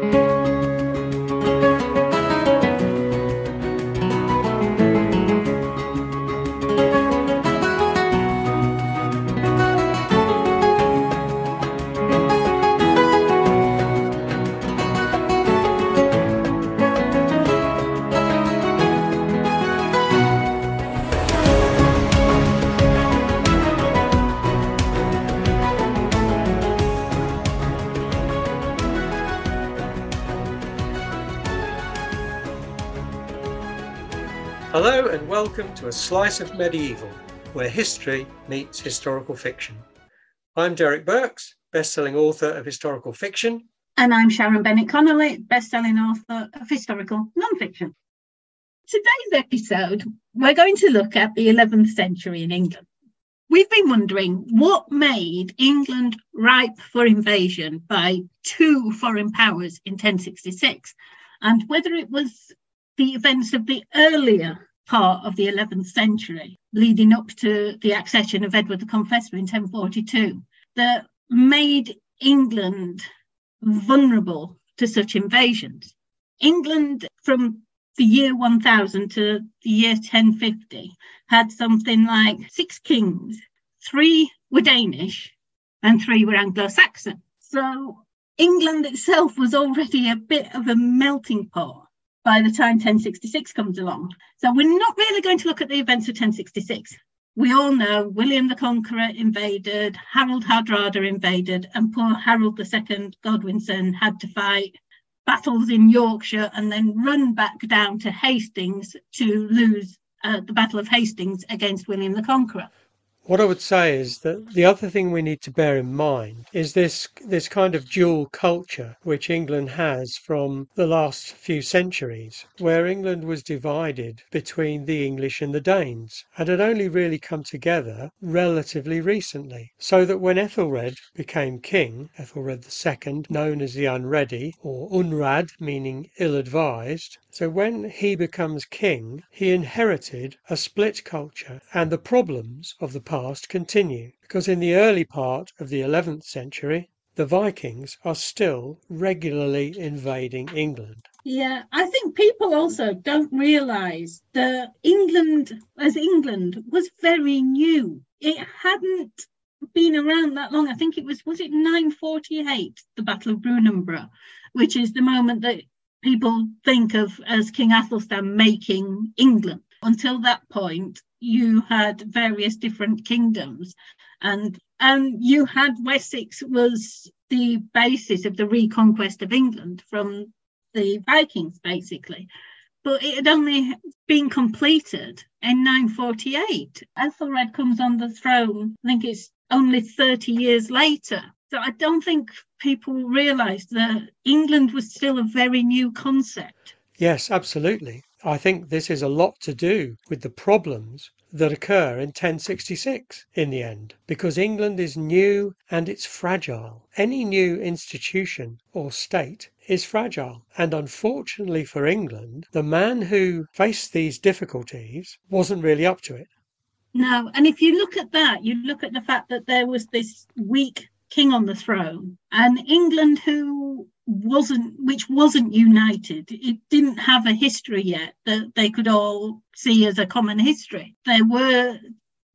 Hello and welcome to A Slice of Medieval, where history meets historical fiction. I'm Derek Birks, best-selling author of historical fiction. And I'm Sharon Bennett Connolly, best-selling author of historical nonfiction. Today's episode, we're going to look at the 11th century in England. We've been wondering what made England ripe for invasion by two foreign powers in 1066, and whether it was the events of the earlier part of the 11th century, leading up to the accession of Edward the Confessor in 1042, that made England vulnerable to such invasions. England, from the year 1000 to the year 1050, had something like six kings, three were Danish and three were Anglo Saxon. So England itself was already a bit of a melting pot by the time 1066 comes along. So we're not really going to look at the events of 1066. We all know William the Conqueror invaded, Harold Hardrada invaded, and poor Harold II Godwinson had to fight battles in Yorkshire and then run back down to Hastings to lose uh, the Battle of Hastings against William the Conqueror. What I would say is that the other thing we need to bear in mind is this this kind of dual culture which England has from the last few centuries, where England was divided between the English and the Danes, and had only really come together relatively recently. So that when Ethelred became king, Ethelred II, known as the Unready, or Unrad, meaning ill-advised, so when he becomes king, he inherited a split culture, and the problems of the past continue, because in the early part of the eleventh century the Vikings are still regularly invading England. Yeah, I think people also don't realise that England, as England, was very new. It hadn't been around that long. I think it was, was it 948, the Battle of Brunanburh, which is the moment that people think of as King Athelstan making England. Until that point, you had various different kingdoms, and and you had Wessex was the basis of the reconquest of England from the Vikings, basically. But it had only been completed in 948. Ethelred comes on the throne, I think it's only 30 years later. So I don't think people realised that England was still a very new concept. Yes, absolutely. I think this is a lot to do with the problems that occur in 1066 in the end, because England is new and it's fragile. Any new institution or state is fragile. And unfortunately for England, the man who faced these difficulties wasn't really up to it. No, and if you look at that, you look at the fact that there was this weak king on the throne and England who wasn't which wasn't united. It didn't have a history yet that they could all see as a common history. There were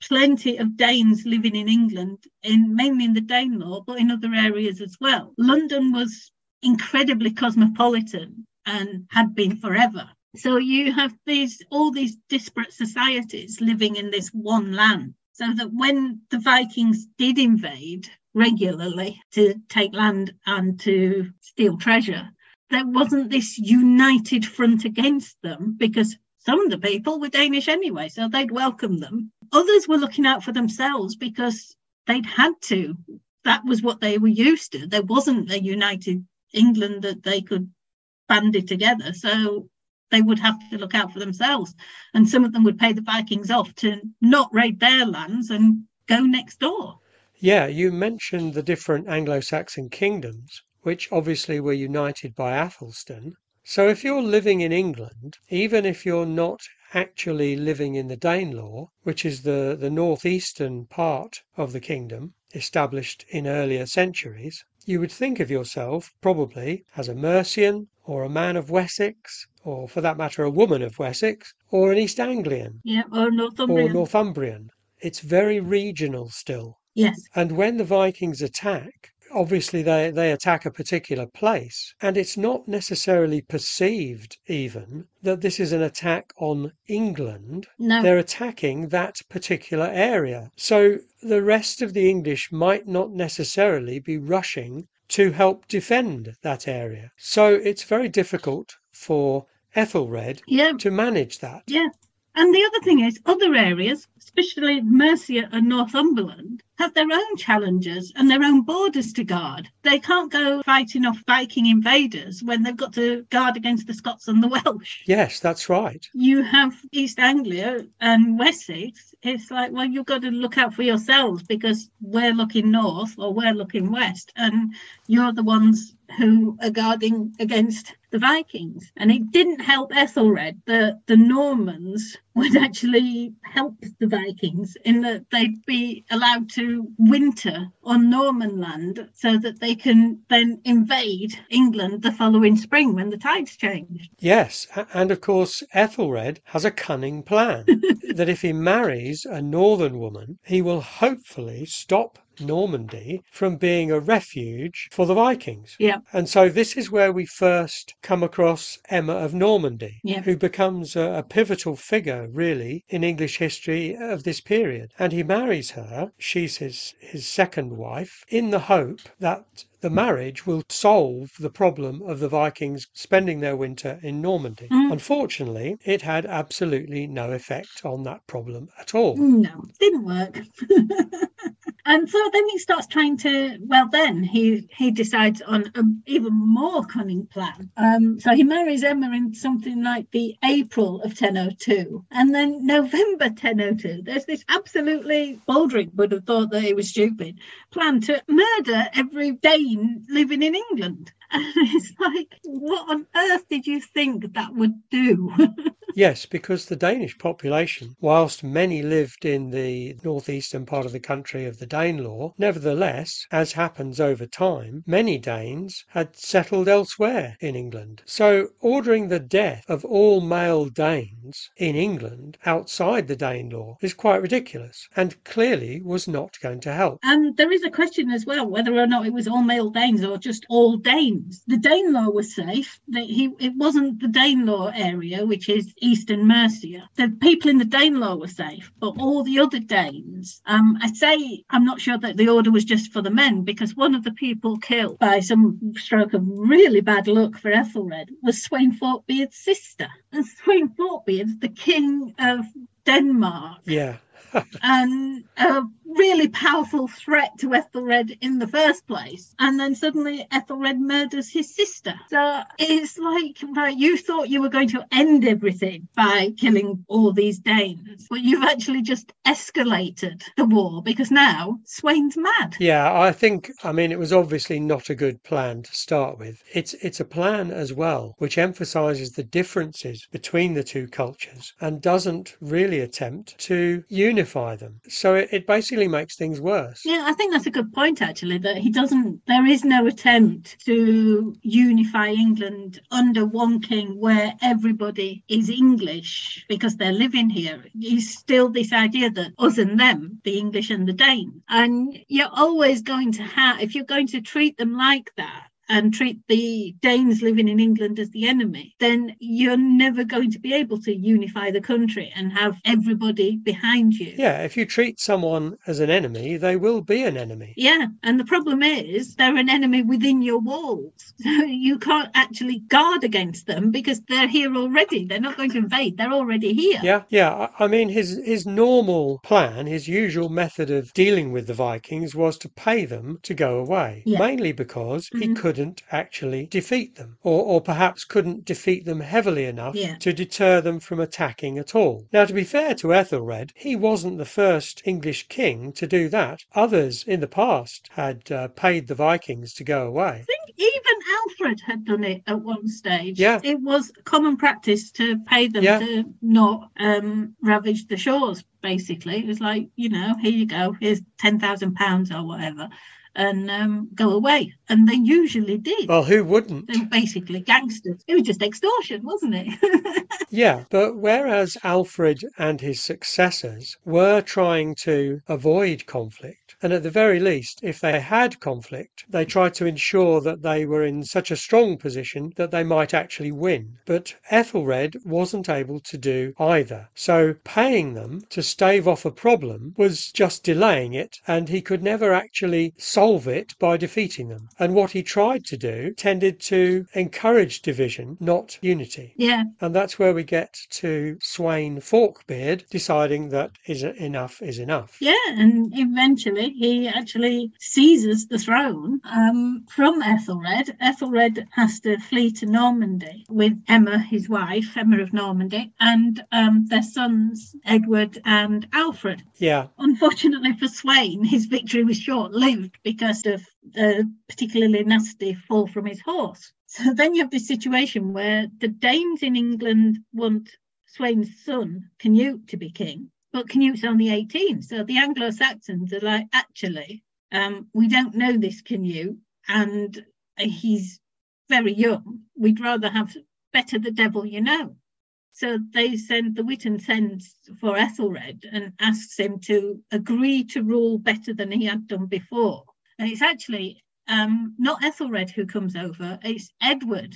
plenty of Danes living in England in mainly in the Danelaw but in other areas as well. London was incredibly cosmopolitan and had been forever. So you have these all these disparate societies living in this one land so that when the Vikings did invade regularly to take land and to steal treasure. There wasn't this united front against them because some of the people were Danish anyway, so they'd welcome them. Others were looking out for themselves because they'd had to. That was what they were used to. There wasn't a united England that they could band it together. So they would have to look out for themselves. And some of them would pay the Vikings off to not raid their lands and go next door. Yeah, you mentioned the different Anglo Saxon kingdoms, which obviously were united by Athelstan. So if you're living in England, even if you're not actually living in the Danelaw, which is the, the northeastern part of the kingdom, established in earlier centuries, you would think of yourself probably as a Mercian or a man of Wessex, or for that matter, a woman of Wessex, or an East Anglian Yeah, or or Northumbrian. Northumbrian. It's very regional still. yes. And when the Vikings attack, obviously they, they attack a particular place, and it's not necessarily perceived even that this is an attack on England. No. They're attacking that particular area. So the rest of the English might not necessarily be rushing to help defend that area. So it's very difficult for Ethelred Yeah. to manage that. Yeah. And the other thing is, other areas, especially Mercia and Northumberland, have their own challenges and their own borders to guard. They can't go fighting off Viking invaders when they've got to guard against the Scots and the Welsh. Yes, that's right. You have East Anglia and Wessex. It's like, well, you've got to look out for yourselves because we're looking north or we're looking west, and you're the ones who are guarding against the Vikings. And it didn't help Ethelred that the Normans would actually help the Vikings in that they'd be allowed to winter on Norman land so that they can then invade England the following spring when the tides change. Yes, and of course, Ethelred has a cunning plan that if he marries a northern woman, he will hopefully stop Normandy from being a refuge for the Vikings. Yeah. And so this is where we first come across Emma of Normandy, Yeah. who becomes a, a pivotal figure, really, in English history of this period. And he marries her, she's his, his second wife, in the hope that the marriage will solve the problem of the Vikings spending their winter in Normandy. Mm. Unfortunately, it had absolutely no effect on that problem at all. No, didn't work. and so then he starts trying to. Well, then he he decides on an even more cunning plan. Um, so he marries Emma in something like the April of 1002, and then November 1002. There's this absolutely Baldrick would have thought that it was stupid plan to murder every Living in England. And it's like, what on earth did you think that would do? Yes, because the Danish population, whilst many lived in the northeastern part of the country of the Danelaw, nevertheless, as happens over time, many Danes had settled elsewhere in England. So ordering the death of all male Danes in England outside the Danelaw is quite ridiculous and clearly was not going to help. And there is a question as well whether or not it was all male Danes or just all Danes. The Danelaw was safe. That he it wasn't the Danelaw area, which is eastern Mercia. The people in the Danelaw were safe, but all the other Danes. Um, I say I'm not sure that the order was just for the men because one of the people killed by some stroke of really bad luck for Ethelred was Sweyn Forkbeard's sister. And Sweyn Forkbeard's the king of Denmark Yeah. and a really powerful threat to Ethelred in the first place. And then suddenly Ethelred murders his sister. So it's like, right, you thought you were going to end everything by killing all these Danes, but you've actually just escalated the war because now Sweyn's mad. Yeah, I think I mean it was obviously not a good plan to start with. It's it's a plan as well which emphasizes the differences between the two cultures and doesn't really attempt to unify them. So it, it basically makes things worse. Yeah, I think that's a good point actually, that he doesn't, there is no attempt to unify England under one king where everybody is English because they're living here. He's still this idea that us and them, the English and the Dane. And you're always going to have, if you're going to treat them like that, and treat the Danes living in England as the enemy, then you're never going to be able to unify the country and have everybody behind you. Yeah, if you treat someone as an enemy, they will be an enemy. Yeah, and the problem is they're an enemy within your walls. So you can't actually guard against them because they're here already. They're not going to invade. They're already here. Yeah, yeah. I mean, his his normal plan, his usual method of dealing with the Vikings was to pay them to go away, Yeah. mainly because he Mhm. Couldn't actually defeat them, or or perhaps couldn't defeat them heavily enough Yeah. to deter them from attacking at all. Now, to be fair to Ethelred, he wasn't the first English king to do that. Others in the past had uh, paid the Vikings to go away. I think even Alfred had done it at one stage. Yeah. It was common practice to pay them Yeah. to not um, ravage the shores, basically. It was like, you know, here you go, here's £10,000 or whatever. And um, go away. And they usually did. Well, who wouldn't? They were basically gangsters. It was just extortion, wasn't it? yeah, but whereas Alfred and his successors were trying to avoid conflict, and at the very least, if they had conflict, they tried to ensure that they were in such a strong position that they might actually win. But Ethelred wasn't able to do either. So paying them to stave off a problem was just delaying it, and he could never actually solve it by defeating them. And what he tried to do tended to encourage division, not unity. Yeah. And that's where we get to Sweyn Forkbeard deciding that is enough is enough. Yeah, and eventually he actually seizes the throne um, from Ethelred. Ethelred has to flee to Normandy with Emma, his wife, Emma of Normandy, and um, their sons Edward and Alfred. Yeah. Unfortunately for Sweyn, his victory was short lived because of a particularly nasty fall from his horse. So then you have this situation where the Danes in England want Sweyn's son, Canute, to be king, but Canute's only 18. So the Anglo Saxons are like, actually, um, we don't know this Canute, and he's very young. We'd rather have better the devil you know. So they send the Witan sends for Ethelred and asks him to agree to rule better than he had done before. And it's actually um, not Ethelred who comes over, it's Edward.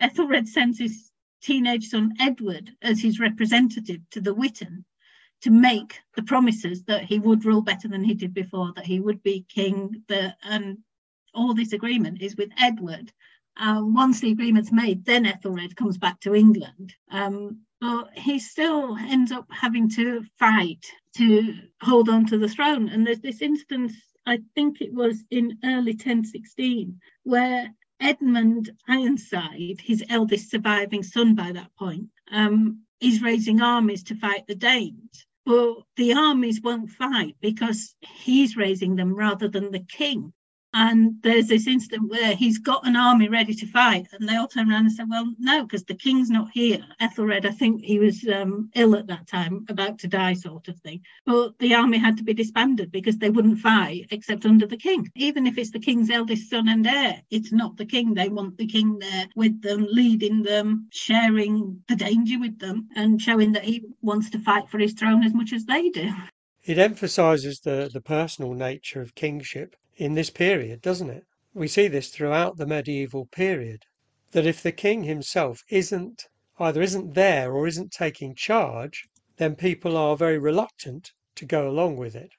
Ethelred sends his teenage son Edward as his representative to the Witan to make the promises that he would rule better than he did before, that he would be king, that and all this agreement is with Edward. Um, once the agreement's made, then Ethelred comes back to England. Um, but he still ends up having to fight to hold on to the throne. And there's this instance, I think it was in early 1016, where Edmund Ironside, his eldest surviving son by that point, um, is raising armies to fight the Danes. But the armies won't fight because he's raising them rather than the king. And there's this instant where he's got an army ready to fight, and they all turn around and say, "Well, no, because the king's not here." Ethelred, I think he was um, ill at that time, about to die, sort of thing. But the army had to be disbanded because they wouldn't fight except under the king. Even if it's the king's eldest son and heir, it's not the king. They want the king there with them, leading them, sharing the danger with them, and showing that he wants to fight for his throne as much as they do. It emphasizes the, the personal nature of kingship in this period, doesn't it? We see this throughout the medieval period that if the king himself isn't either isn't there or isn't taking charge, then people are very reluctant to go along with it.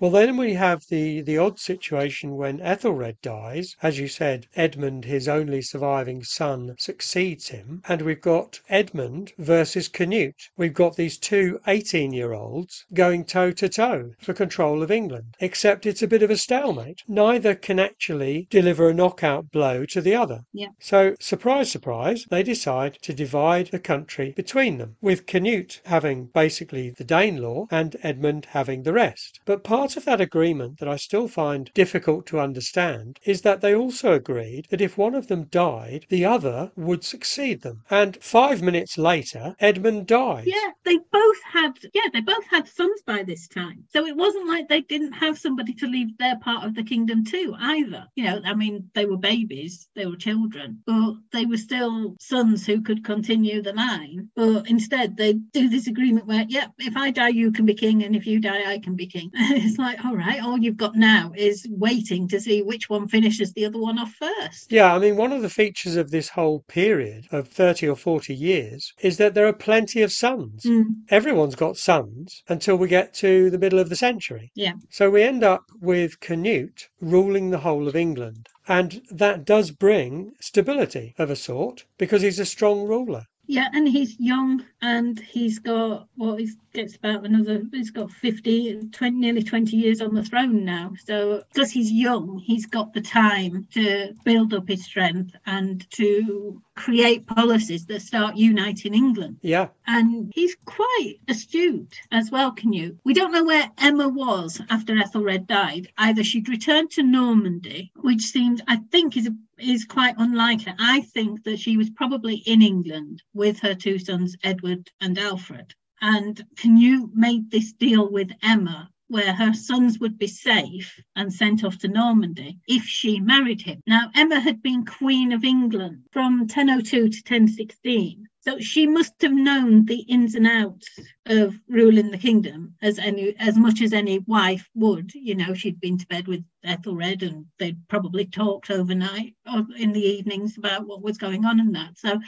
Well, then we have the, the odd situation when Ethelred dies. As you said, Edmund, his only surviving son, succeeds him. And we've got Edmund versus Canute. We've got these two 18 year olds going toe to toe for control of England. Except it's a bit of a stalemate. Neither can actually deliver a knockout blow to the other. Yeah. So, surprise, surprise, they decide to divide the country between them, with Canute having basically the Danelaw and Edmund having the rest. But part of that agreement that I still find difficult to understand is that they also agreed that if one of them died, the other would succeed them. And five minutes later, Edmund died. Yeah, they both had yeah, they both had sons by this time. So it wasn't like they didn't have somebody to leave their part of the kingdom to either. You know, I mean, they were babies, they were children, but they were still sons who could continue the line. But instead they do this agreement where, yeah, if I die, you can be king, and if you die, I can be king. it's like, all right, all you've got now is waiting to see which one finishes the other one off first. Yeah, I mean, one of the features of this whole period of 30 or 40 years is that there are plenty of sons. Mm, Everyone's got sons until we get to the middle of the century. yeah. So we end up with Canute ruling the whole of England. And that does bring stability of a sort because he's a strong ruler. Yeah, and he's young and he's got well, he gets about another he's got 50, 20, nearly 20 years on the throne now. So because he's young, he's got the time to build up his strength and to create policies that start uniting England. Yeah, And he's quite astute as well, can you? We don't know where Emma was after Ethelred died. Either she'd returned to Normandy, which seems, I think, is is quite unlikely. I think that she was probably in England with her two sons, Edward and Alfred. And Canute made this deal with Emma where her sons would be safe and sent off to Normandy if she married him. Now, Emma had been Queen of England from 1002 to 1016. So she must have known the ins and outs of ruling the kingdom as any as much as any wife would. You know, she'd been to bed with Ethelred and they'd probably talked overnight or in the evenings about what was going on and that. So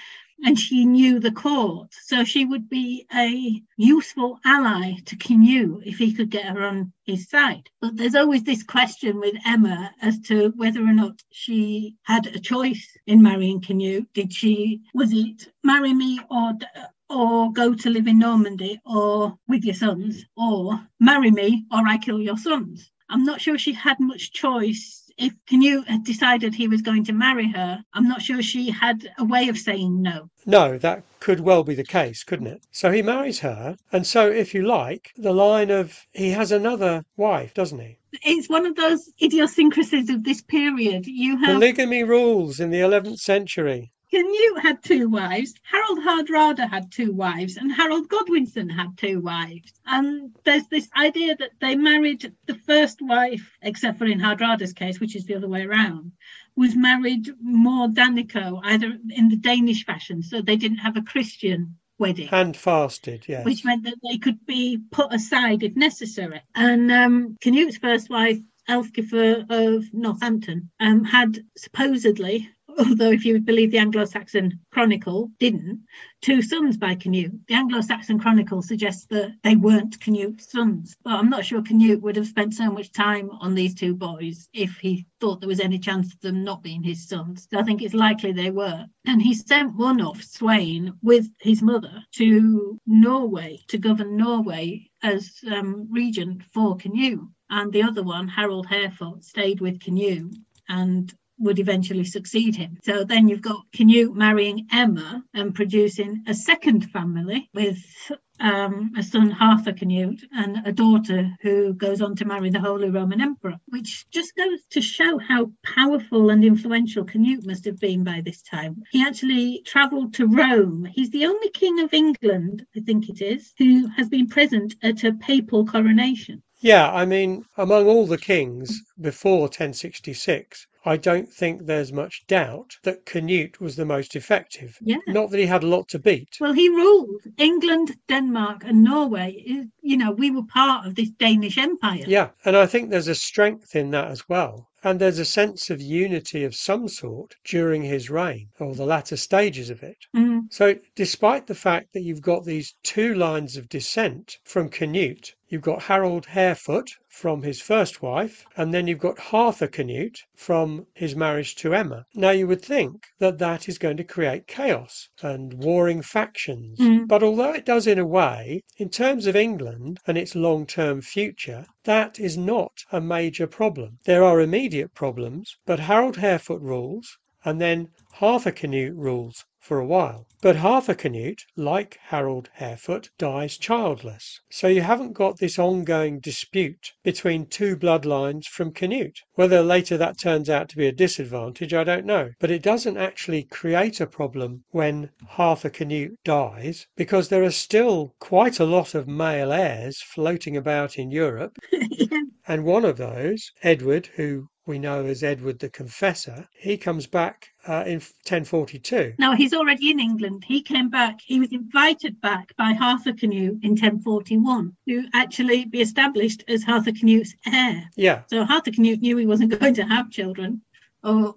and she knew the court. So she would be a useful ally to Canute if he could get her on his side. But there's always this question with Emma as to whether or not she had a choice in marrying Canute. Did she, was it marry me or or go to live in Normandy or with your sons, or marry me or I kill your sons. I'm not sure she had much choice if Canute had decided he was going to marry her, I'm not sure she had a way of saying no. No, that could well be the case, couldn't it? So he marries her, and so, if you like, the line of he has another wife, doesn't he? It's one of those idiosyncrasies of this period. You have polygamy rules in the 11th century. Canute had two wives, Harold Hardrada had two wives, and Harold Godwinson had two wives. And there's this idea that they married the first wife, except for in Hardrada's case, which is the other way around, was married more Danico, either in the Danish fashion, so they didn't have a Christian wedding. Hand fasted, yes. Which meant that they could be put aside if necessary. And um, Canute's first wife, Ælfgifu of Northampton, um, had supposedly although if you believe the Anglo-Saxon Chronicle didn't, two sons by Canute. The Anglo-Saxon Chronicle suggests that they weren't Canute's sons, but I'm not sure Canute would have spent so much time on these two boys if he thought there was any chance of them not being his sons. So I think it's likely they were. And he sent one off, Sweyn, with his mother to Norway to govern Norway as um, regent for Canute. And the other one, Harold Harefoot, stayed with Canute and would eventually succeed him. So then you've got Canute marrying Emma and producing a second family with um, a son, Harthacanute, and a daughter who goes on to marry the Holy Roman Emperor, which just goes to show how powerful and influential Canute must have been by this time. He actually travelled to Rome. He's the only king of England, I think it is, who has been present at a papal coronation. Yeah, I mean, among all the kings before 1066, I don't think there's much doubt that Canute was the most effective. Yeah. Not that he had a lot to beat. Well, he ruled England, Denmark, and Norway. You know, we were part of this Danish empire. Yeah, and I think there's a strength in that as well. And there's a sense of unity of some sort during his reign, or the latter stages of it. Mm. So, despite the fact that you've got these two lines of descent from Canute, you've got Harold Harefoot from his first wife, and then you've got Harthacanute from his marriage to Emma. Now, you would think that that is going to create chaos and warring factions. Mm. But although it does in a way, in terms of England and its long term future, that is not a major problem. There are immediate problems, but Harold Harefoot rules, and then Harthacanute rules for a while. But Harthacanute, like Harold Harefoot, dies childless. So you haven't got this ongoing dispute between two bloodlines from Canute. Whether later that turns out to be a disadvantage, I don't know. But it doesn't actually create a problem when Harthacanute dies, because there are still quite a lot of male heirs floating about in Europe. and one of those, Edward, who we know as Edward the Confessor, he comes back uh, in 1042. Now he's already in England. He came back. He was invited back by Harthacanute in 1041 to actually be established as Harthacanute's heir. Yeah. So Harthacanute knew he wasn't going to have children, or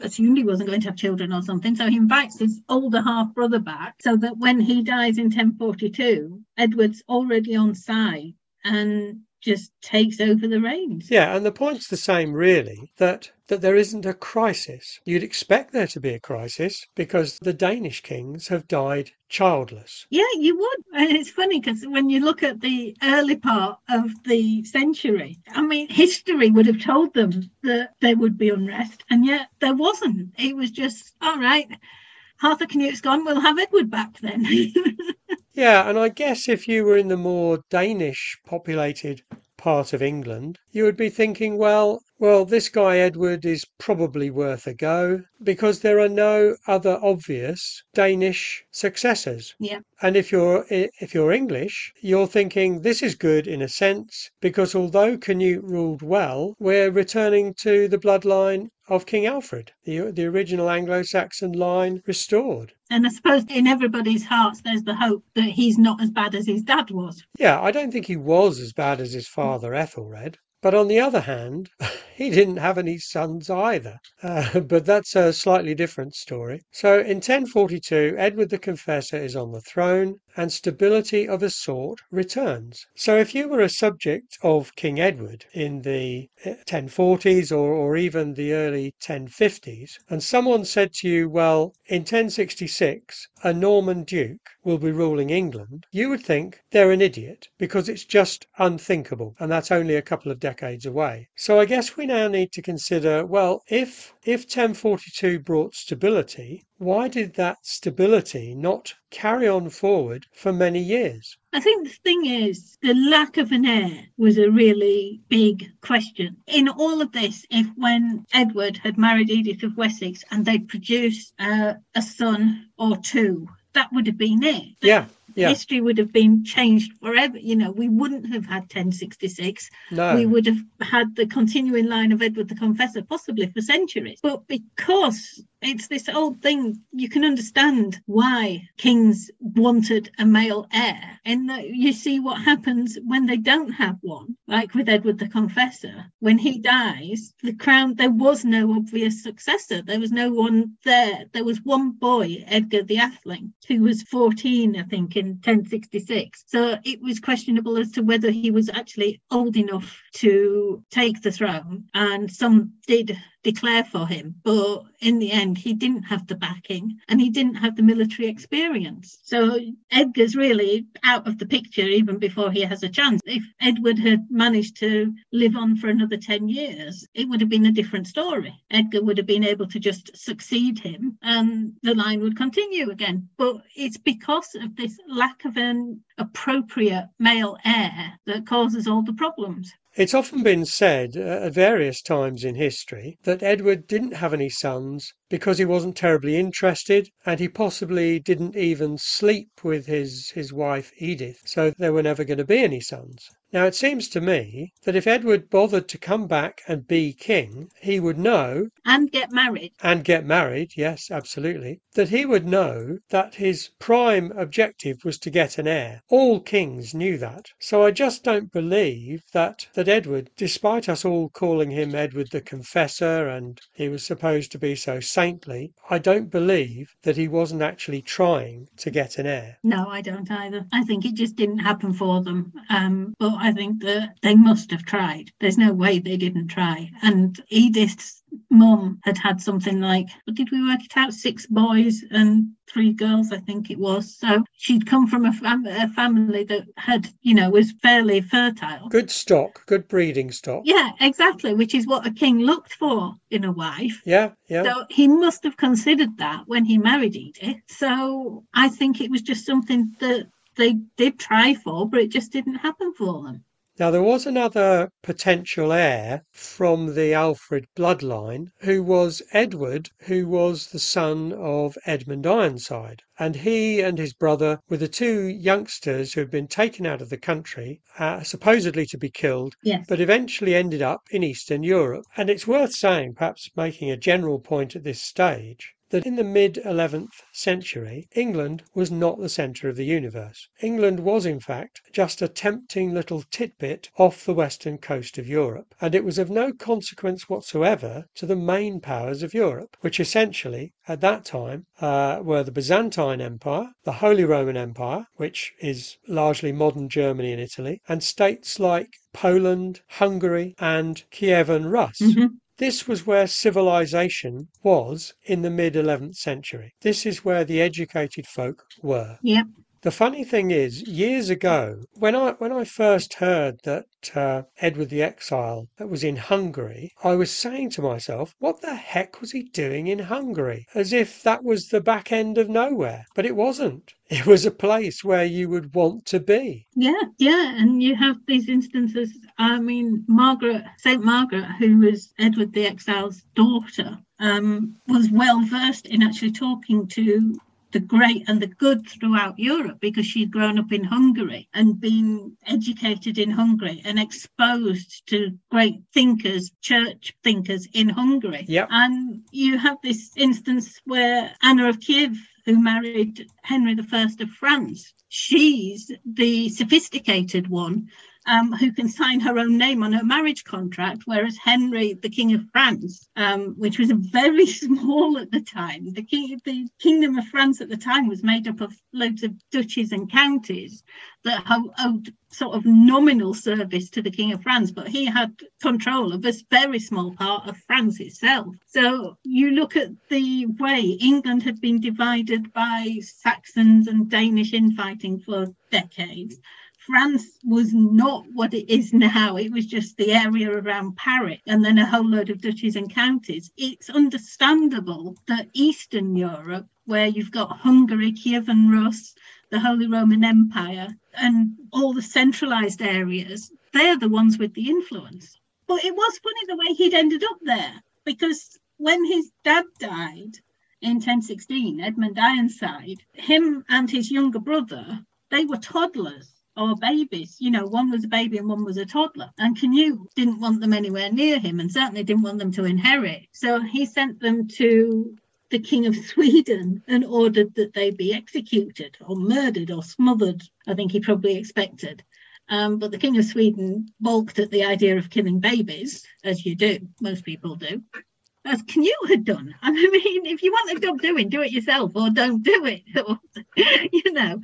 assumed he wasn't going to have children or something. So he invites his older half brother back so that when he dies in 1042, Edward's already on side and just takes over the reins. Yeah, and the point's the same really that that there isn't a crisis. You'd expect there to be a crisis because the Danish kings have died childless. Yeah, you would. And it's funny because when you look at the early part of the century, I mean, history would have told them that there would be unrest, and yet there wasn't. It was just, all right, Harthacanute's gone, we'll have Edward back then. yeah, and I guess if you were in the more Danish populated part of England, you would be thinking, well, well, this guy Edward is probably worth a go because there are no other obvious Danish successors. Yeah. And if you're if you're English, you're thinking this is good in a sense because although Canute ruled well, we're returning to the bloodline of King Alfred, the, the original Anglo Saxon line restored. And I suppose in everybody's hearts, there's the hope that he's not as bad as his dad was. Yeah, I don't think he was as bad as his father Ethelred. But on the other hand, he didn't have any sons either. Uh, but that's a slightly different story. So in 1042, Edward the Confessor is on the throne and stability of a sort returns. So if you were a subject of King Edward in the 1040s uh, or, or even the early 1050s, and someone said to you, well, in 1066, a Norman duke will be ruling England, you would think they're an idiot because it's just unthinkable. And that's only a couple of decades away. So I guess we now need to consider well, if if 1042 brought stability, why did that stability not carry on forward for many years? I think the thing is, the lack of an heir was a really big question. In all of this, if when Edward had married Edith of Wessex and they'd produced uh, a son or two, that would have been it. Yeah. Yeah. history would have been changed forever. You know, we wouldn't have had 1066. No. We would have had the continuing line of Edward the Confessor, possibly for centuries. But because it's this old thing, you can understand why kings wanted a male heir. And you see what happens when they don't have one, like with Edward the Confessor. When he dies, the crown, there was no obvious successor. There was no one there. There was one boy, Edgar the Atheling, who was 14, I think, in in 1066. So it was questionable as to whether he was actually old enough to take the throne. And some did declare for him. But in the end, he didn't have the backing and he didn't have the military experience. So Edgar's really out of the picture even before he has a chance. If Edward had managed to live on for another 10 years, it would have been a different story. Edgar would have been able to just succeed him and the line would continue again. But it's because of this lack of an appropriate male heir that causes all the problems. It's often been said uh, at various times in history that Edward didn't have any sons because he wasn't terribly interested and he possibly didn't even sleep with his, his wife Edith, so there were never going to be any sons. Now it seems to me that if Edward bothered to come back and be king, he would know and get married. And get married, yes, absolutely. That he would know that his prime objective was to get an heir. All kings knew that. So I just don't believe that that Edward, despite us all calling him Edward the Confessor and he was supposed to be so saintly, I don't believe that he wasn't actually trying to get an heir. No, I don't either. I think it just didn't happen for them. Um, but I think that they must have tried. There's no way they didn't try. And Edith's mum had had something like, did we work it out? Six boys and three girls, I think it was. So she'd come from a, fam- a family that had, you know, was fairly fertile. Good stock, good breeding stock. Yeah, exactly, which is what a king looked for in a wife. Yeah, yeah. So he must have considered that when he married Edith. So I think it was just something that they did try for, but it just didn't happen for them. Now, there was another potential heir from the Alfred bloodline who was Edward, who was the son of Edmund Ironside. And he and his brother were the two youngsters who had been taken out of the country, uh, supposedly to be killed, yes. but eventually ended up in Eastern Europe. And it's worth saying, perhaps making a general point at this stage, that in the mid 11th century England was not the centre of the universe. England was, in fact, just a tempting little titbit off the western coast of Europe, and it was of no consequence whatsoever to the main powers of Europe, which essentially, at that time, uh, were the Byzantine Empire, the Holy Roman Empire, which is largely modern Germany and Italy, and states like Poland, Hungary, and Kievan Rus. This was where civilization was in the mid 11th century. This is where the educated folk were. Yep. The funny thing is, years ago, when I when I first heard that uh, Edward the Exile was in Hungary, I was saying to myself, what the heck was he doing in Hungary? As if that was the back end of nowhere. But it wasn't. It was a place where you would want to be. Yeah, yeah, and you have these instances. I mean, Margaret, Saint Margaret, who was Edward the Exile's daughter, um, was well versed in actually talking to the great and the good throughout Europe because she'd grown up in Hungary and been educated in Hungary and exposed to great thinkers, church thinkers in Hungary. Yep. And you have this instance where Anna of Kiev, who married Henry I of France, she's the sophisticated one um, who can sign her own name on her marriage contract, whereas Henry, the King of France, um, which was very small at the time, the, king, the Kingdom of France at the time was made up of loads of duchies and counties that owed sort of nominal service to the King of France, but he had control of a very small part of France itself. So you look at the way England had been divided by Saxons and Danish infighting for decades France was not what it is now. It was just the area around Paris and then a whole load of duchies and counties. It's understandable that Eastern Europe, where you've got Hungary, Kievan Rus, the Holy Roman Empire, and all the centralized areas, they're the ones with the influence. But it was funny the way he'd ended up there because when his dad died in 1016, Edmund Ironside, him and his younger brother, they were toddlers or babies. You know, one was a baby and one was a toddler. And Canute didn't want them anywhere near him and certainly didn't want them to inherit. So he sent them to the King of Sweden and ordered that they be executed or murdered or smothered, I think he probably expected. Um, but the King of Sweden balked at the idea of killing babies, as you do, most people do, as Canute had done. I mean, if you want a job doing, do it yourself or don't do it, or, you know.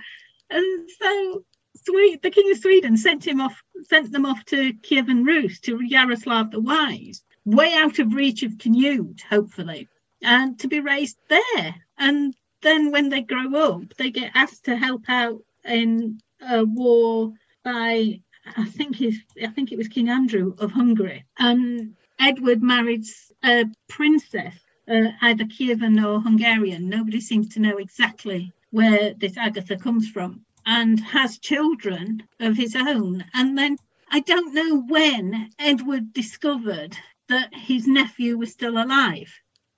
And so the King of Sweden sent him off, sent them off to Kievan Rus to Yaroslav the Wise, way out of reach of Canute, hopefully, and to be raised there. And then when they grow up, they get asked to help out in a war by I think his I think it was King Andrew of Hungary. And Edward married a princess, uh, either Kievan or Hungarian. Nobody seems to know exactly where this Agatha comes from and has children of his own. And then I don't know when Edward discovered that his nephew was still alive.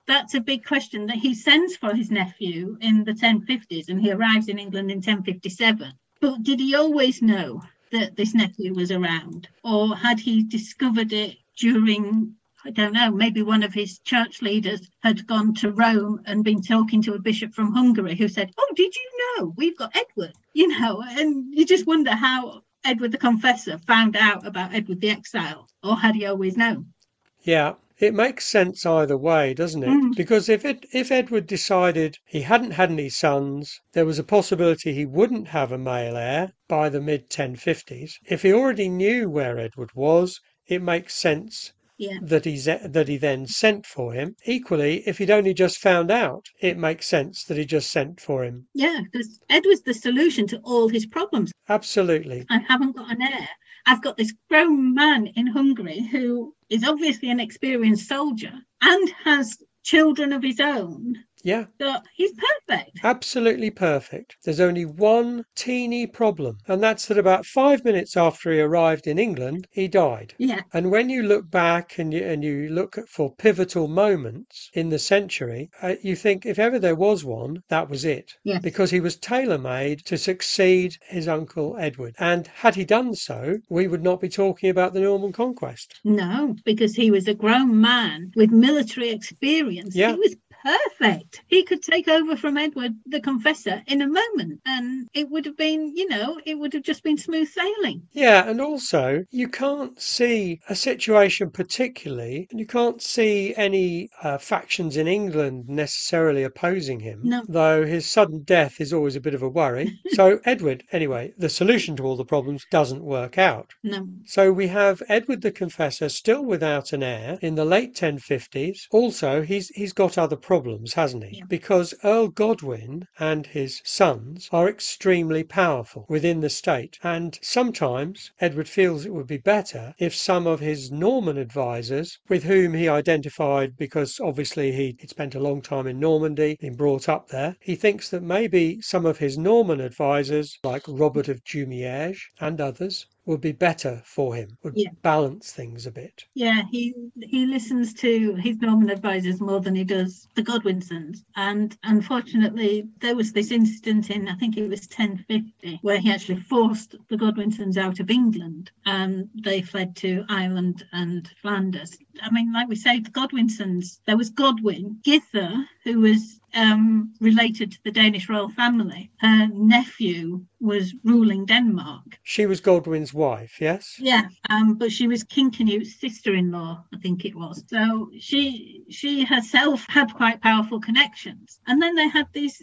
That's a big question that he sends for his nephew in the 1050s and he arrives in England in 1057. But did he always know that this nephew was around? Or had he discovered it during I don't know, maybe one of his church leaders had gone to Rome and been talking to a bishop from Hungary who said, Oh, did you know we've got Edward? You know, and you just wonder how Edward the Confessor found out about Edward the Exile, or had he always known? Yeah, it makes sense either way, doesn't it? Mm. Because if it, if Edward decided he hadn't had any sons, there was a possibility he wouldn't have a male heir by the mid 1050s. If he already knew where Edward was, it makes sense Yeah. that he that he then sent for him. Equally, if he'd only just found out, it makes sense that he just sent for him. Yeah, because Ed was the solution to all his problems. Absolutely. I haven't got an heir. I've got this grown man in Hungary who is obviously an experienced soldier and has children of his own. Yeah, So he's perfect. absolutely perfect. There's only one teeny problem, and that's that about five minutes after he arrived in England, he died. Yeah, And when you look back and you, and you look for pivotal moments in the century, uh, you think if ever there was one, that was it. Yes. Because he was tailor made to succeed his uncle Edward. And had he done so, we would not be talking about the Norman conquest. no, because he was a grown man with military experience. Yeah. He was perfect. He could take over from Edward the Confessor in a moment, and it would have been, you know, it would have just been smooth sailing. Yeah, and also you can't see a situation particularly, and you can't see any uh, factions in England necessarily opposing him, No. though his sudden death is always a bit of a worry. so, Edward, anyway, the solution to all the problems doesn't work out. No, So we have Edward the Confessor still without an heir in the late 1050s. Also, he's he's got other problems. Problems, hasn't he? Yeah. Because Earl Godwin and his sons are extremely powerful within the state, and sometimes Edward feels it would be better if some of his Norman advisers, with whom he identified because obviously he had spent a long time in Normandy, been brought up there, he thinks that maybe some of his Norman advisers, like Robert of Jumièges and others, would be better for him, would Yeah. balance things a bit. Yeah, he he listens to his Norman advisors more than he does the Godwinsons. And unfortunately, there was this incident in I think it was 1050 where he actually forced the Godwinsons out of England and they fled to Ireland and Flanders. I mean, like we say, the Godwinsons. There was Godwin, Githa, who was um, related to the Danish royal family. Her nephew was ruling Denmark. She was Godwin's wife, yes? Yeah, um, but she was King Canute's sister-in-law, I think it was. So she she herself had quite powerful connections. And then they had these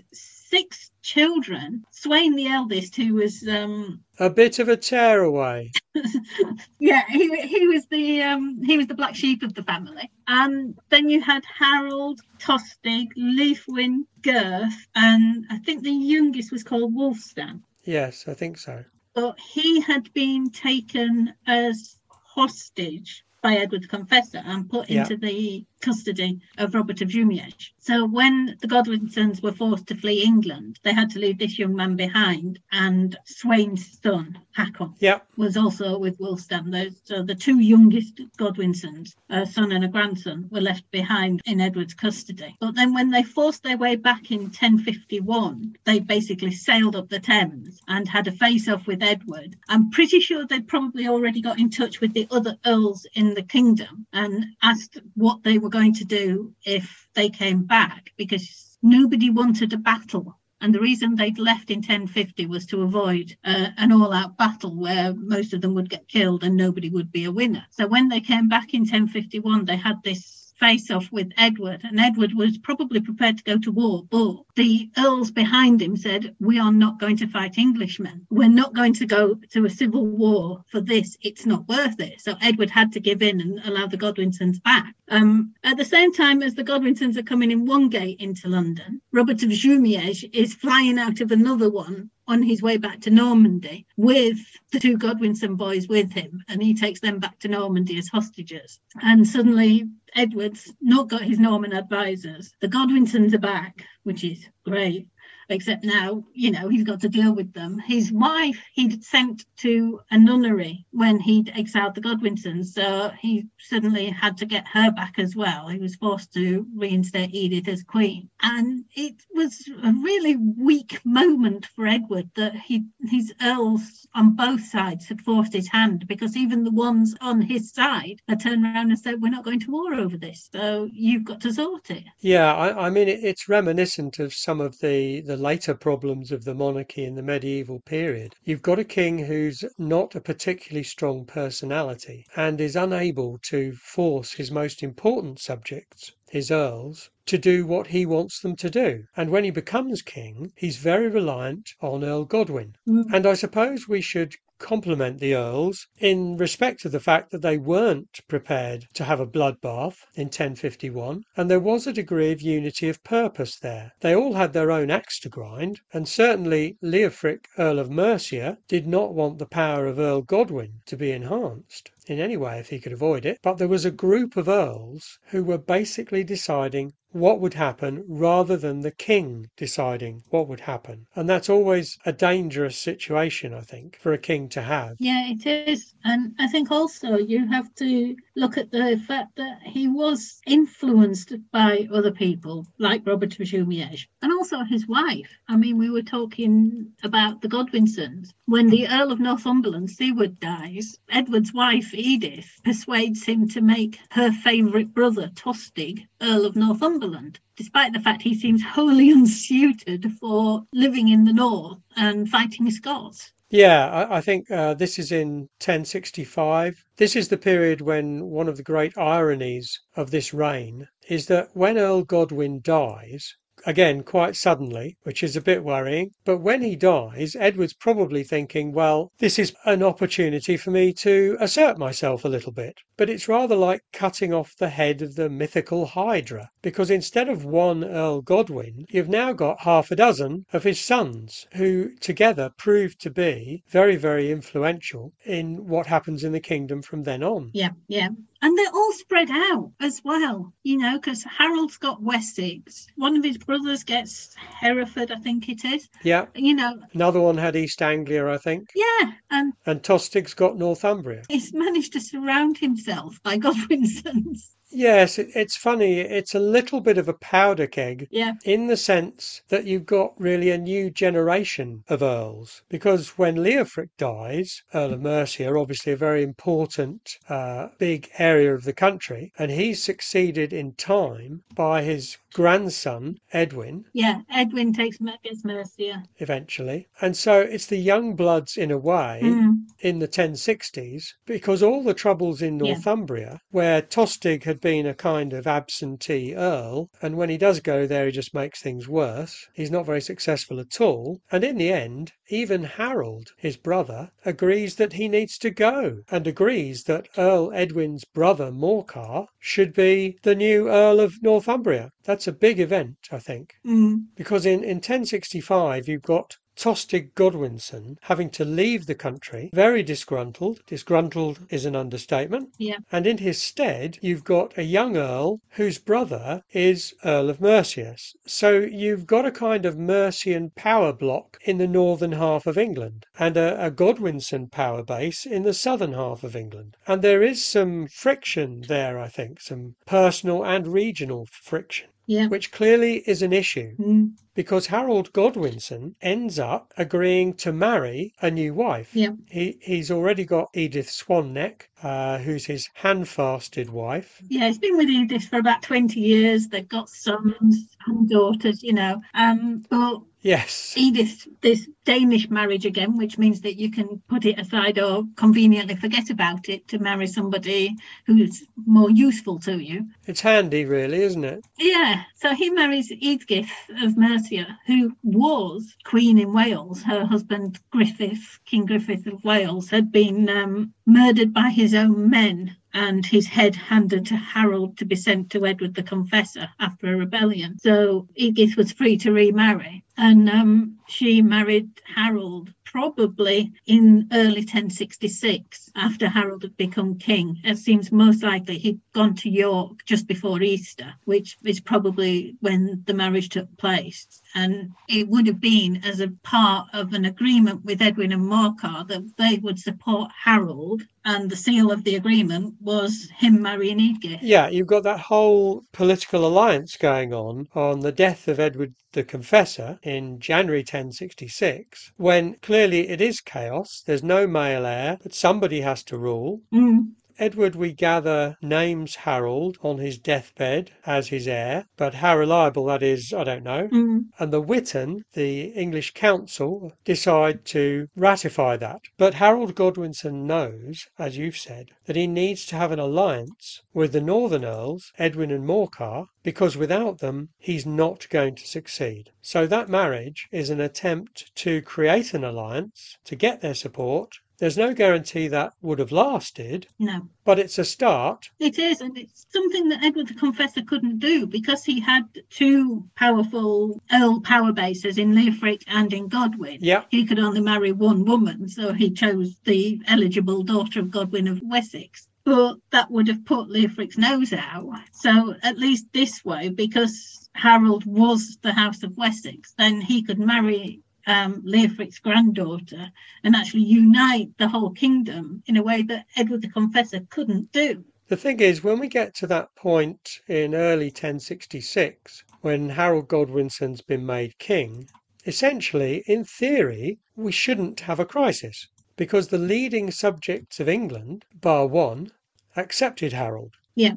six children. Sweyn, the eldest, who was um, A bit of a tearaway. yeah, he he was the um he was the black sheep of the family. And then you had Harold, Tostig, Leofwine, Gyrth, and I think the youngest was called Wolfstan. Yes, I think so. but he had been taken as hostage by Edward the Confessor and put Yeah. into the custody of Robert of Jumièges. So when the Godwinsons were forced to flee England, they had to leave this young man behind, and Sweyn's son, Hakon, Yeah, was also with Wulstan. Those, so the two youngest Godwinsons, a son and a grandson, were left behind in Edward's custody. But then when they forced their way back in 1051, they basically sailed up the Thames and had a face-off with Edward. I'm pretty sure they'd probably already got in touch with the other earls in the kingdom and asked what they were going to do if they came back because nobody wanted a battle and the reason they'd left in 1050 was to avoid uh, an all out battle where most of them would get killed and nobody would be a winner. So when they came back in 1051, they had this face off with Edward, and Edward was probably prepared to go to war. But the earls behind him said, We are not going to fight Englishmen. We're not going to go to a civil war for this. It's not worth it. So Edward had to give in and allow the Godwinsons back. Um, at the same time as the Godwinsons are coming in one gate into London, Robert of Jumièges is flying out of another one on his way back to Normandy with the two Godwinson boys with him, and he takes them back to Normandy as hostages. And suddenly, Edward's not got his Norman advisors. The Godwinsons are back, which is great. Except now, you know, he's got to deal with them. His wife he'd sent to a nunnery when he'd exiled the Godwinsons, so he suddenly had to get her back as well. He was forced to reinstate Edith as queen. And it was a really weak moment for Edward that he his earls on both sides had forced his hand because even the ones on his side had turned around and said, We're not going to war over this, so you've got to sort it. Yeah, I, I mean, it, it's reminiscent of some of the, the later problems of the monarchy in the medieval period. You've got a king who's not a particularly strong personality and is unable to force his most important subjects, his earls, to do what he wants them to do. And when he becomes king, he's very reliant on Earl Godwin. Mm. And I suppose we should compliment the earls in respect of the fact that they weren't prepared to have a bloodbath in 1051, and there was a degree of unity of purpose there. They all had their own axe to grind, and certainly Leofric, Earl of Mercia, did not want the power of Earl Godwin to be enhanced in any way if he could avoid it. But there was a group of earls who were basically deciding what would happen rather than the king deciding what would happen. And that's always a dangerous situation, I think, for a king to have. Yeah, it is. And I think also you have to look at the fact that he was influenced by other people, like Robert of Jumièges, and also his wife. I mean, we were talking about the Godwinsons. When the Earl of Northumberland, Siward, dies, Edward's wife, Edith, persuades him to make her favourite brother, Tostig, Earl of Northumberland despite the fact he seems wholly unsuited for living in the north and fighting Scots. Yeah, I, I think uh, this is in 1065. This is the period when one of the great ironies of this reign is that when Earl Godwin dies, again quite suddenly, which is a bit worrying. But when he dies, Edward's probably thinking, well, this is an opportunity for me to assert myself a little bit. But it's rather like cutting off the head of the mythical Hydra, because instead of one Earl Godwin, you've now got half a dozen of his sons, who together prove to be very, very influential in what happens in the kingdom from then on. Yeah, yeah. And they're all spread out as well, you know, because Harold's got Wessex. One of his brothers gets Hereford, I think it is. Yeah. You know, Another one had East Anglia, I think. yeah. And And Tostig's got Northumbria. he's managed to surround himself by Godwin's sons. Yes, it, it's funny. It's a little bit of a powder keg Yeah, in the sense that you've got really a new generation of earls. Because when Leofric dies, Earl of Mercia, obviously a very important uh, big area of the country, and he's succeeded in time by his grandson Edwin yeah. Edwin takes gets Mercia. eventually. And so it's the young bloods in a way Mm, in the 1060s because all the troubles in Yeah. Northumbria, where Tostig had been a kind of absentee earl, and when he does go there, he just makes things worse. He's not very successful at all. And in the end, even Harold, his brother, agrees that he needs to go and agrees that Earl Edwin's brother Morcar should be the new Earl of Northumbria. That's a big event, I think. mm, Because in, in 1065, you've got Tostig Godwinson having to leave the country, very disgruntled. Disgruntled is an understatement. yeah. And in his stead, you've got a young earl whose brother is Earl of Mercia. So you've got a kind of Mercian power block in the northern half of England and a, a Godwinson power base in the southern half of England. And there is some friction there, I think, some personal and regional friction, Yeah. which clearly is an issue Mm, because Harold Godwinson ends up agreeing to marry a new wife. Yeah. He he's already got Edith Swanneck, uh, who's his handfasted wife. yeah, he's been with Edith for about 20 years. They've got sons and daughters, you know. Um, but Yes. Edith, this Danish marriage again, which means that you can put it aside or conveniently forget about it to marry somebody who's more useful to you. It's handy, really, isn't it? Yeah, so he marries Edgith of Mercia, who was Queen in Wales. Her husband, Griffith, King Griffith of Wales, had been um, murdered by his own men and his head handed to Harold to be sent to Edward the Confessor after a rebellion. So Edgith was free to remarry. And um, she married Harold probably in early 1066 after Harold had become king. It seems most likely he'd gone to York just before Easter, which is probably when the marriage took place. And it would have been as a part of an agreement with Edwin and Morcar that they would support Harold. And the seal of the agreement was him marrying Edgith. Yeah, you've got that whole political alliance going on on the death of Edward the Confessor in January 1066, when clearly it is chaos. There's no male heir, but somebody has to rule. Mm, Edward, we gather, names Harold on his deathbed as his heir, but how reliable that is, I don't know. mm, And the Witan, the English council, decide to ratify that. But Harold Godwinson knows, as you've said, that he needs to have an alliance with the Northern Earls, Edwin and Morcar, because without them, he's not going to succeed. So that marriage is an attempt to create an alliance, to get their support. There's no guarantee that would have lasted, no. but it's a start. It is, and it's something that Edward the Confessor couldn't do because he had two powerful Earl power bases in Leofric and in Godwin. Yeah, He could only marry one woman, so he chose the eligible daughter of Godwin of Wessex. But that would have put Leofric's nose out. So at least this way, because Harold was the House of Wessex, then he could marry um, Leofric's granddaughter and actually unite the whole kingdom in a way that Edward the Confessor couldn't do. The thing is, when we get to that point in early 1066, when Harold Godwinson's been made king, essentially, in theory, we shouldn't have a crisis because the leading subjects of England, bar one, accepted Harold. Yeah.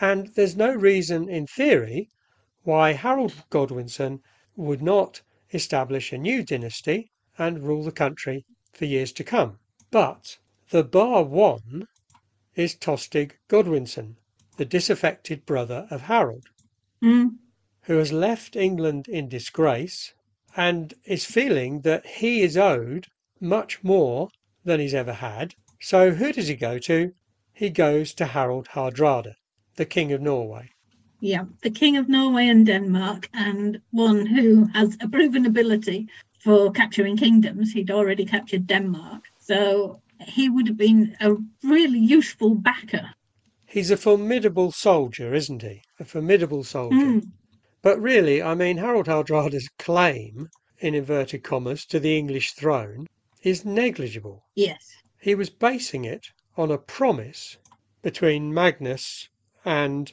And there's no reason, in theory, why Harold Godwinson would not establish a new dynasty and rule the country for years to come. But the bar one is Tostig Godwinson, the disaffected brother of Harold. Mm, who has left England in disgrace and is feeling that he is owed much more than he's ever had. So who does he go to? He goes to Harald Hardrada, the King of Norway. Yeah, the King of Norway and Denmark, and one who has a proven ability for capturing kingdoms. He'd already captured Denmark. So he would have been a really useful backer. He's a formidable soldier, isn't he? A formidable soldier. Mm, But really, I mean, Harald Hardrada's claim, in inverted commas, to the English throne is negligible. yes. He was basing it on a promise between Magnus and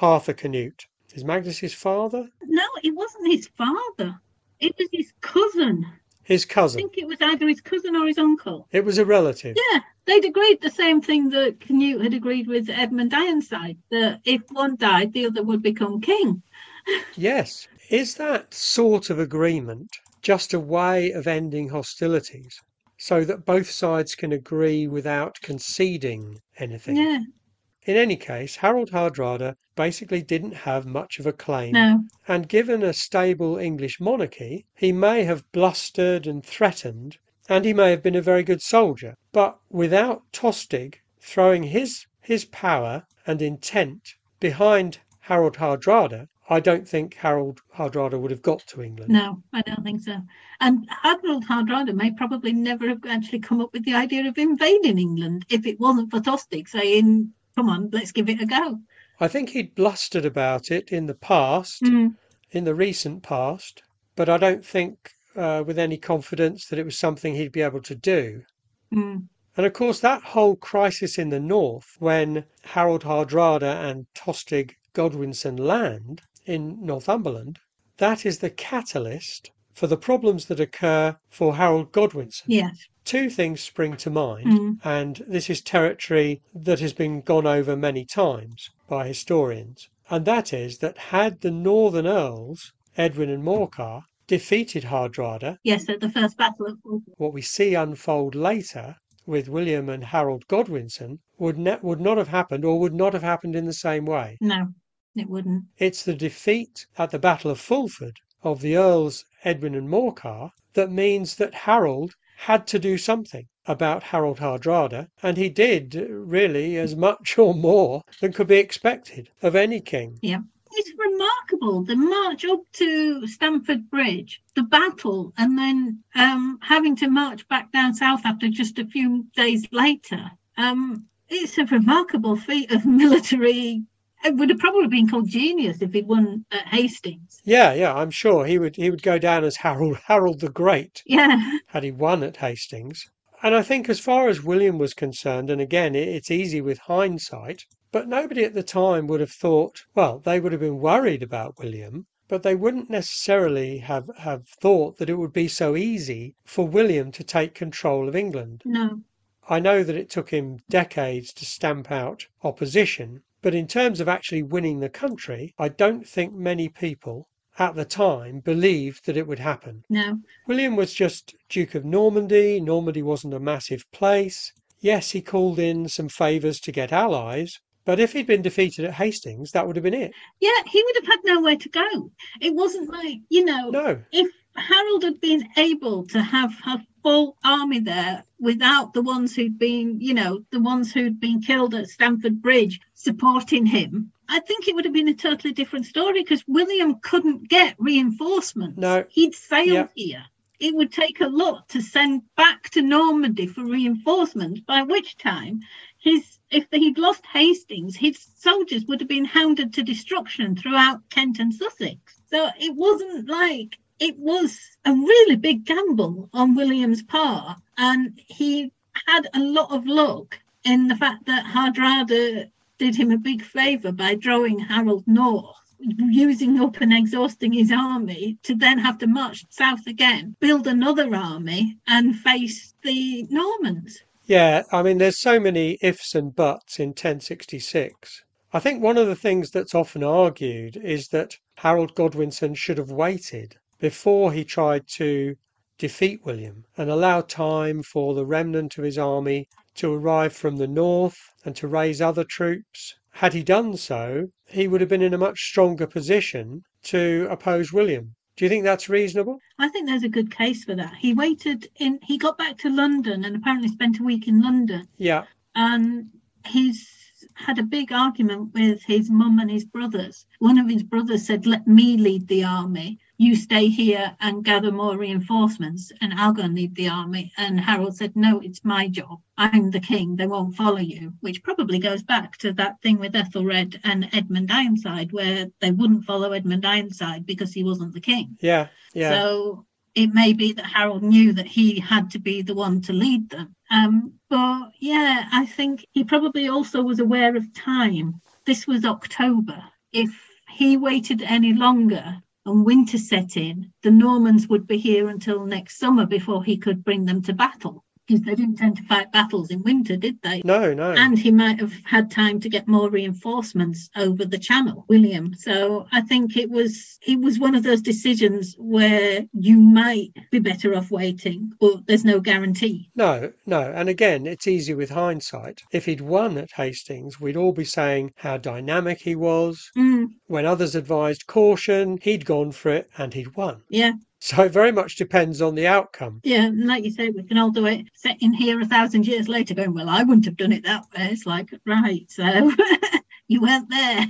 Harthacanute. Is Magnus his father? No, it wasn't his father. It was his cousin. His cousin. I think it was either his cousin or his uncle. It was a relative. Yeah, they'd agreed the same thing that Canute had agreed with Edmund Ironside that if one died, the other would become king. Yes. Is that sort of agreement just a way of ending hostilities so that both sides can agree without conceding anything? Yeah, In any case, Harald Hardrada basically didn't have much of a claim no, and given a stable English monarchy, he may have blustered and threatened, and he may have been a very good soldier. But without Tostig throwing his his power and intent behind Harald Hardrada, I don't think Harald Hardrada would have got to England. no, I don't think so. And Harald Hardrada may probably never have actually come up with the idea of invading England if it wasn't for Tostig saying, come on, let's give it a go. I think he'd blustered about it in the past, Mm, in the recent past, but I don't think uh, with any confidence that it was something he'd be able to do. mm, And of course, that whole crisis in the north, when Harald Hardrada and Tostig Godwinson land in Northumberland, that is the catalyst for the problems that occur for Harold Godwinson. yes. Two things spring to mind, Mm. and this is territory that has been gone over many times by historians. And that is that had the northern earls, Edwin and Morcar, defeated Hardrada, Yes, at the first battle of what we see unfold later with William and Harold Godwinson would ne- would not have happened or would not have happened in the same way. No, it wouldn't. It's the defeat at the Battle of Fulford of the Earls Edwin and Morcar that means that Harold had to do something about Harald Hardrada, and he did really as much or more than could be expected of any king. Yeah. It's remarkable the march up to Stamford Bridge, the battle, and then um, having to march back down south after just a few days later. Um, it's a remarkable feat of military. It would have probably been called genius if he'd won at Hastings. Yeah, yeah, I'm sure he would he would go down as Harold Harold the Great. Yeah, had he won at Hastings. And I think, as far as William was concerned, and again, it's easy with hindsight, but nobody at the time would have thought, well, they would have been worried about William, but they wouldn't necessarily have, have thought that it would be so easy for William to take control of England. no, I know that it took him decades to stamp out opposition, but in terms of actually winning the country, I don't think many people at the time believed that it would happen. no, William was just Duke of Normandy. Normandy wasn't a massive place. Yes, he called in some favours to get allies, but if he'd been defeated at Hastings, that would have been it. yeah, he would have had nowhere to go. It wasn't like you know. No, if Harold had been able to have a full army there without the ones who'd been, you know, the ones who'd been killed at Stamford Bridge supporting him, I think it would have been a totally different story because William couldn't get reinforcements. No. He'd failed Yeah. here. It would take a lot to send back to Normandy for reinforcements, by which time his if he'd lost Hastings, his soldiers would have been hounded to destruction throughout Kent and Sussex. So it wasn't like it was a really big gamble on William's part, and he had a lot of luck in the fact that Hardrada did him a big favour by drawing Harold north, using up and exhausting his army to then have to march south again, build another army, and face the Normans. yeah, I mean, there's so many ifs and buts in 1066. I think one of the things that's often argued is that Harold Godwinson should have waited before he tried to defeat William and allow time for the remnant of his army to arrive from the north and to raise other troops had he done so, he would have been in a much stronger position to oppose William. Do you think that's reasonable? I think there's a good case for that. He waited in, he got back to London and apparently spent a week in London. Yeah. And he's had a big argument with his mum and his brothers. One of his brothers said, Let me lead the army. You stay here and gather more reinforcements, and I'll go and lead the army. And Harold said, No, it's my job. I'm the king. They won't follow you, which probably goes back to that thing with Ethelred and Edmund Ironside, where they wouldn't follow Edmund Ironside because he wasn't the king. Yeah. Yeah. So it may be that Harold knew that he had to be the one to lead them. Um, but yeah, I think he probably also was aware of time. This was October. If he waited any longer and winter set in, the Normans would be here until next summer before he could bring them to battle because they didn't tend to fight battles in winter, did they? no, no. And he might have had time to get more reinforcements over the channel, William. So I think it was it was one of those decisions where you might be better off waiting, but there's no guarantee. No, no. And again, it's easy with hindsight. If he'd won at Hastings, we'd all be saying how dynamic he was. Mm, When others advised caution, he'd gone for it and he'd won. yeah, So it very much depends on the outcome. yeah. And like you say, we can all do it sitting here a thousand years later going, Well, I wouldn't have done it that way. It's like, right, so you weren't there.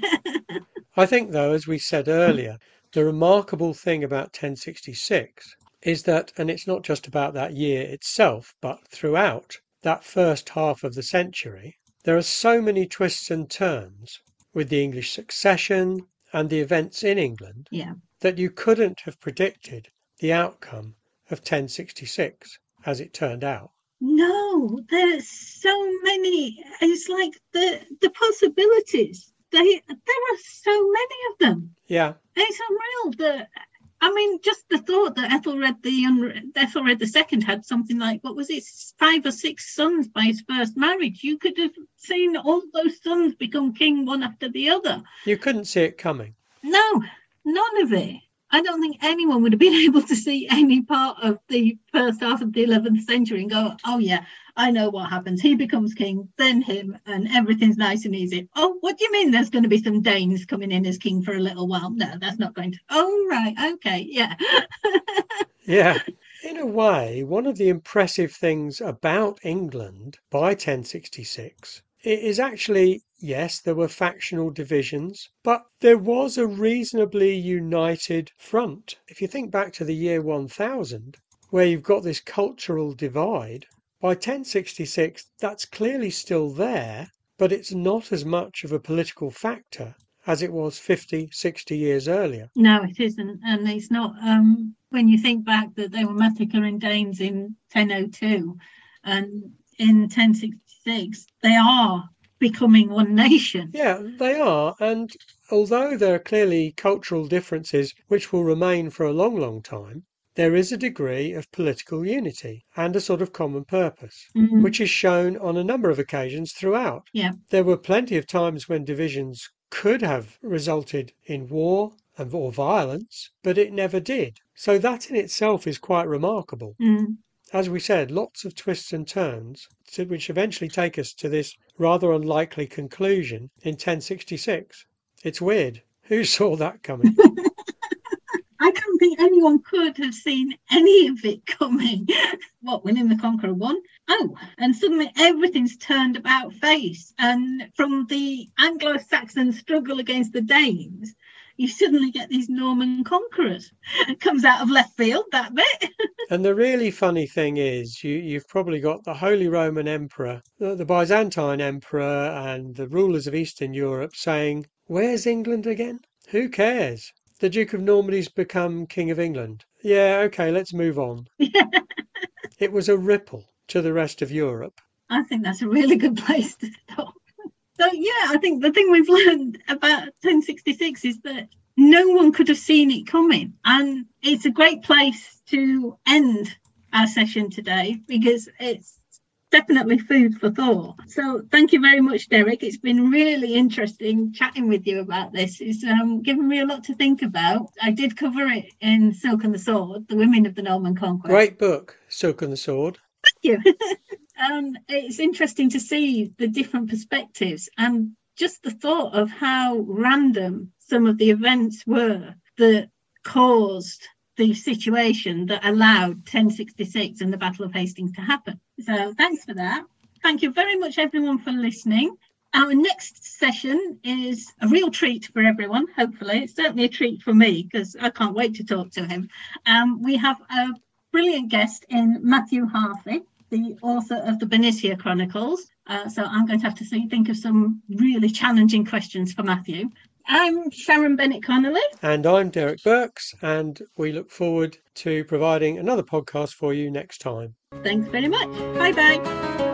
I think, though, as we said earlier, the remarkable thing about 1066 is that, and it's not just about that year itself, but throughout that first half of the century, there are so many twists and turns with the English succession and the events in England yeah. that you couldn't have predicted the outcome of 1066 as it turned out. No, there's so many. It's like the the possibilities. They there are so many of them. Yeah, It's unreal. The I mean, just the thought that Ethelred the Un- the Second had something like what was it, five or six sons by his first marriage. You could have seen all those sons become king one after the other. you couldn't see it coming. No, none of it. I don't think anyone would have been able to see any part of the first half of the 11th century and go, oh, yeah, I know what happens. He becomes king, then him, and everything's nice and easy. Oh, what do you mean there's going to be some Danes coming in as king for a little while? No, that's not going to. Oh, right. Okay. Yeah. Yeah. In a way, one of the impressive things about England by 1066 i- is actually, yes, there were factional divisions, but there was a reasonably united front. If you think back to the year 1000, where you've got this cultural divide, by 1066 that's clearly still there, but it's not as much of a political factor as it was 50, 60 years earlier. no, it isn't. And it's not. Um, when you think back that they were massacring Danes in 1002 and in 1066, they are becoming one nation. Yeah, they are. And although there are clearly cultural differences which will remain for a long, long time, there is a degree of political unity and a sort of common purpose, Mm, which is shown on a number of occasions throughout. Yeah. There were plenty of times when divisions could have resulted in war and or violence, but it never did. So that in itself is quite remarkable. mm. As we said, lots of twists and turns, which eventually take us to this rather unlikely conclusion in 1066. It's weird. Who saw that coming? I don't think anyone could have seen any of it coming. what, William the Conqueror won? Oh, and suddenly everything's turned about face. And from the Anglo Saxon struggle against the Danes, you suddenly get these Norman conquerors. It comes out of left field, that bit. and the really funny thing is, you, you've probably got the Holy Roman Emperor, the, the Byzantine Emperor, and the rulers of Eastern Europe saying, Where's England again? Who cares? The Duke of Normandy's become King of England. Yeah, okay, let's move on. It was a ripple to the rest of Europe. I think that's a really good place to stop. So yeah, I think the thing we've learned about 1066 is that no one could have seen it coming, and it's a great place to end our session today because it's definitely food for thought. So thank you very much, Derek. It's been really interesting chatting with you about this. It's um, given me a lot to think about. I did cover it in Silk and the Sword, The Women of the Norman Conquest. Great book, Silk and the Sword. Thank you. um, it's interesting to see the different perspectives and just the thought of how random some of the events were that caused the situation that allowed 1066 and the Battle of Hastings to happen. So thanks for that. Thank you very much, everyone, for listening. Our next session is a real treat for everyone, hopefully. It's certainly a treat for me because I can't wait to talk to him. Um, we have a brilliant guest in Matthew Harffy, the author of the Bernicia Chronicles. Uh, so I'm going to have to think of some really challenging questions for Matthew. I'm Sharon Bennett Connolly. And I'm Derek Birks, and we look forward to providing another podcast for you next time. Thanks very much. Bye bye.